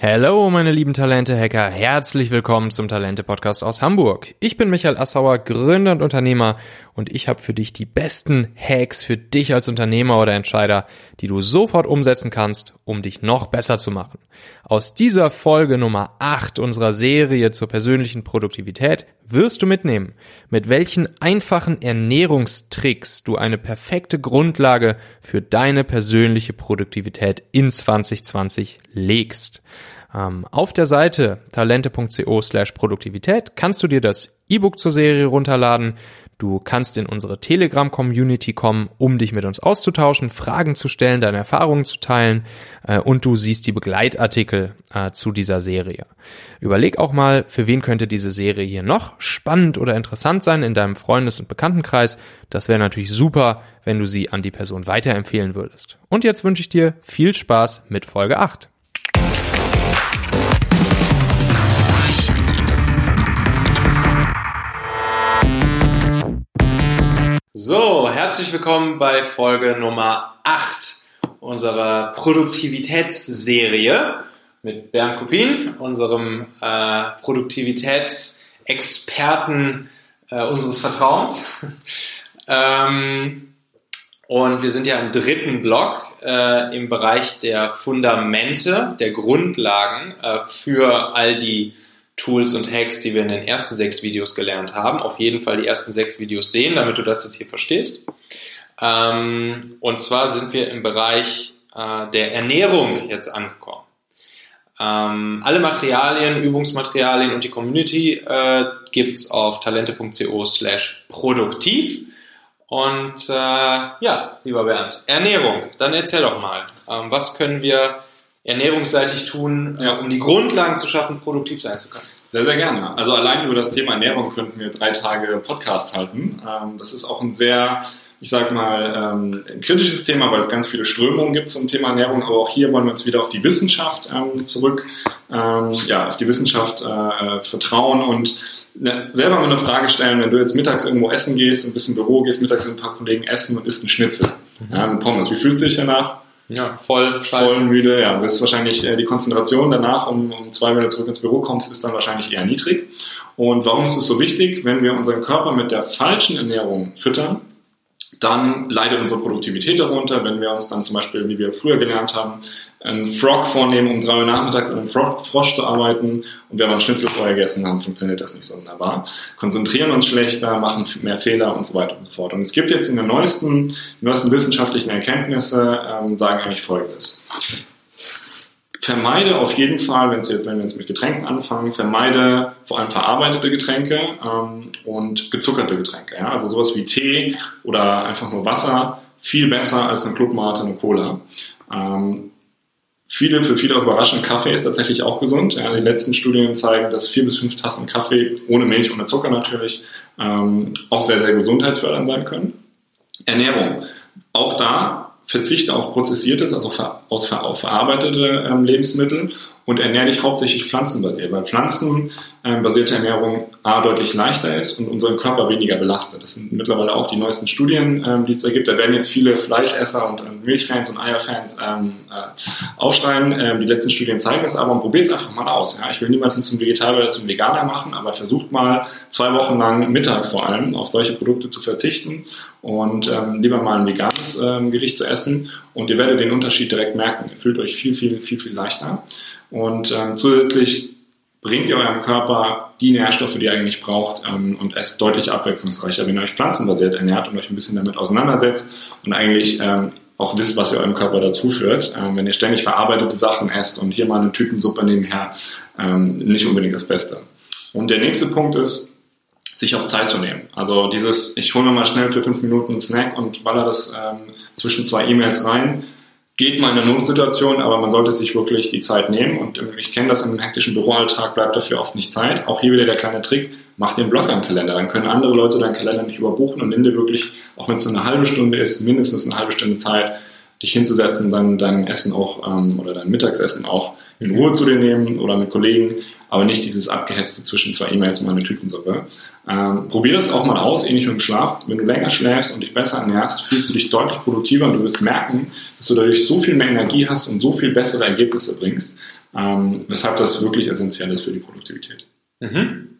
Hallo, meine lieben Talente-Hacker. Herzlich willkommen zum Talente-Podcast aus Hamburg. Ich bin Michael Assauer, Gründer und Unternehmer und ich habe für dich die besten Hacks für dich als Unternehmer oder Entscheider, die du sofort umsetzen kannst, um dich noch besser zu machen. Aus dieser Folge Nummer 8 unserer Serie zur persönlichen Produktivität wirst du mitnehmen, mit welchen einfachen Ernährungstricks du eine perfekte Grundlage für deine persönliche Produktivität in 2020 legst. Ähm, auf der Seite talente.co slash Produktivität kannst du dir das E-Book zur Serie runterladen. Du kannst in unsere Telegram-Community kommen, um dich mit uns auszutauschen, Fragen zu stellen, deine Erfahrungen zu teilen äh, und du siehst die Begleitartikel äh, zu dieser Serie. Überleg auch mal, für wen könnte diese Serie hier noch spannend oder interessant sein in deinem Freundes- und Bekanntenkreis. Das wäre natürlich super, wenn du sie an die Person weiterempfehlen würdest. Und jetzt wünsche ich dir viel Spaß mit Folge 8. So, herzlich willkommen bei Folge Nummer 8 unserer Produktivitätsserie mit Bernd Kupin, unserem äh, Produktivitätsexperten äh, unseres Vertrauens. ähm, und wir sind ja im dritten Block äh, im Bereich der Fundamente, der Grundlagen äh, für all die Tools und Hacks, die wir in den ersten sechs Videos gelernt haben. Auf jeden Fall die ersten sechs Videos sehen, damit du das jetzt hier verstehst. Ähm, und zwar sind wir im Bereich äh, der Ernährung jetzt angekommen. Ähm, alle Materialien, Übungsmaterialien und die Community äh, gibt's auf talente.co slash produktiv. Und äh, ja, lieber Bernd, Ernährung, dann erzähl doch mal, ähm, was können wir ernährungsseitig tun, ja. um die Grundlagen zu schaffen, produktiv sein zu können? Sehr, sehr gerne. Also allein über das Thema Ernährung könnten wir drei Tage Podcast halten. Ähm, das ist auch ein sehr, ich sag mal, ähm, ein kritisches Thema, weil es ganz viele Strömungen gibt zum Thema Ernährung. Aber auch hier wollen wir uns wieder auf die Wissenschaft ähm, zurück, ja, auf die Wissenschaft äh, vertrauen und ne, selber mal eine Frage stellen, wenn du jetzt mittags irgendwo essen gehst, ein bisschen Büro gehst, mittags mit ein paar Kollegen essen und isst einen Schnitzel, mhm. Pommes. Wie fühlst du dich danach? Ja, voll scheiße. Voll müde, ja. Das ist wahrscheinlich äh, die Konzentration danach, um, um zwei, wenn du zurück ins Büro kommst, ist dann wahrscheinlich eher niedrig. Und warum ist es so wichtig? Wenn wir unseren Körper mit der falschen Ernährung füttern, dann leidet unsere Produktivität darunter. Wenn wir uns dann zum Beispiel, wie wir früher gelernt haben, einen Frog vornehmen, um drei Uhr nachmittags an einem Frog, Frosch zu arbeiten und wir haben einen Schnitzel vorher gegessen haben, funktioniert das nicht so wunderbar. Konzentrieren uns schlechter, machen mehr Fehler und so weiter und so fort. Und es gibt jetzt in den neuesten, neuesten wissenschaftlichen Erkenntnisse, ähm, sagen eigentlich Folgendes. Vermeide auf jeden Fall, wenn, jetzt, wenn wir jetzt mit Getränken anfangen, vermeide vor allem verarbeitete Getränke ähm, und gezuckerte Getränke. Ja? Also sowas wie Tee oder einfach nur Wasser, viel besser als eine Clubmate, eine Cola. Ähm, Viele, für viele auch überraschend, Kaffee ist tatsächlich auch gesund. Ja, die letzten Studien zeigen, dass vier bis fünf Tassen Kaffee, ohne Milch, ohne Zucker natürlich, ähm, auch sehr, sehr gesundheitsfördernd sein können. Ernährung. Auch da verzichte auf prozessiertes, also auf, verarbeitete ähm, Lebensmittel und ernähre dich hauptsächlich pflanzenbasiert, weil pflanzenbasierte Ernährung A deutlich leichter ist und unseren Körper weniger belastet. Das sind mittlerweile auch die neuesten Studien, ähm, die es da gibt. Da werden jetzt viele Fleischesser und ähm, Milchfans und Eierfans ähm, äh, aufschreien. Ähm, die letzten Studien zeigen das aber und probiert es einfach mal aus. Ja? Ich will niemanden zum Vegetarier oder zum Veganer machen, aber versucht mal zwei Wochen lang mittags vor allem auf solche Produkte zu verzichten und ähm, lieber mal ein veganes ähm, Gericht zu essen und ihr werdet den Unterschied direkt merken. Ihr fühlt euch viel, viel, viel, viel leichter. Und ähm, zusätzlich bringt ihr eurem Körper die Nährstoffe, die ihr eigentlich braucht ähm, und esst deutlich abwechslungsreicher, wenn ihr euch pflanzenbasiert ernährt und euch ein bisschen damit auseinandersetzt und eigentlich ähm, auch wisst, was ihr eurem Körper dazu führt. Ähm, wenn ihr ständig verarbeitete Sachen esst und hier mal eine Tütensuppe nebenher, ähm, nicht unbedingt das Beste. Und der nächste Punkt ist, sich auch Zeit zu nehmen. Also dieses, ich hole mir mal schnell für fünf Minuten einen Snack und baller das ähm, zwischen zwei E-Mails rein, geht mal in einer Notsituation, aber man sollte sich wirklich die Zeit nehmen. Und ich kenne das im hektischen Büroalltag, bleibt dafür oft nicht Zeit. Auch hier wieder der kleine Trick, mach den Blocker im Kalender. Dann können andere Leute deinen Kalender nicht überbuchen und nimm dir wirklich, auch wenn es nur eine halbe Stunde ist, mindestens eine halbe Stunde Zeit, dich hinzusetzen, dann dein Essen auch ähm, oder dein Mittagsessen auch in Ruhe zu dir nehmen oder mit Kollegen, aber nicht dieses abgehetzte zwischen zwei E-Mails und eine Tütensuppe. Ähm, probier das auch mal aus, ähnlich mit dem Schlaf. Wenn du länger schläfst und dich besser ernährst, fühlst du dich deutlich produktiver und du wirst merken, dass du dadurch so viel mehr Energie hast und so viel bessere Ergebnisse bringst, ähm, weshalb das wirklich essentiell ist für die Produktivität. Mhm.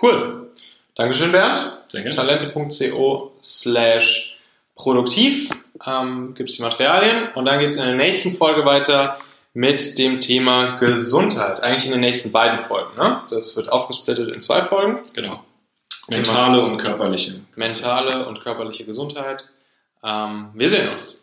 Cool. Dankeschön, Bernd. Sehr gerne. Talente.co slash produktiv ähm, gibt es die Materialien und dann geht es in der nächsten Folge weiter mit dem Thema Gesundheit. Eigentlich in den nächsten beiden Folgen. Ne? Das wird aufgesplittet in zwei Folgen. Genau. Mentale und körperliche. Mentale und körperliche Gesundheit. Ähm, wir sehen uns.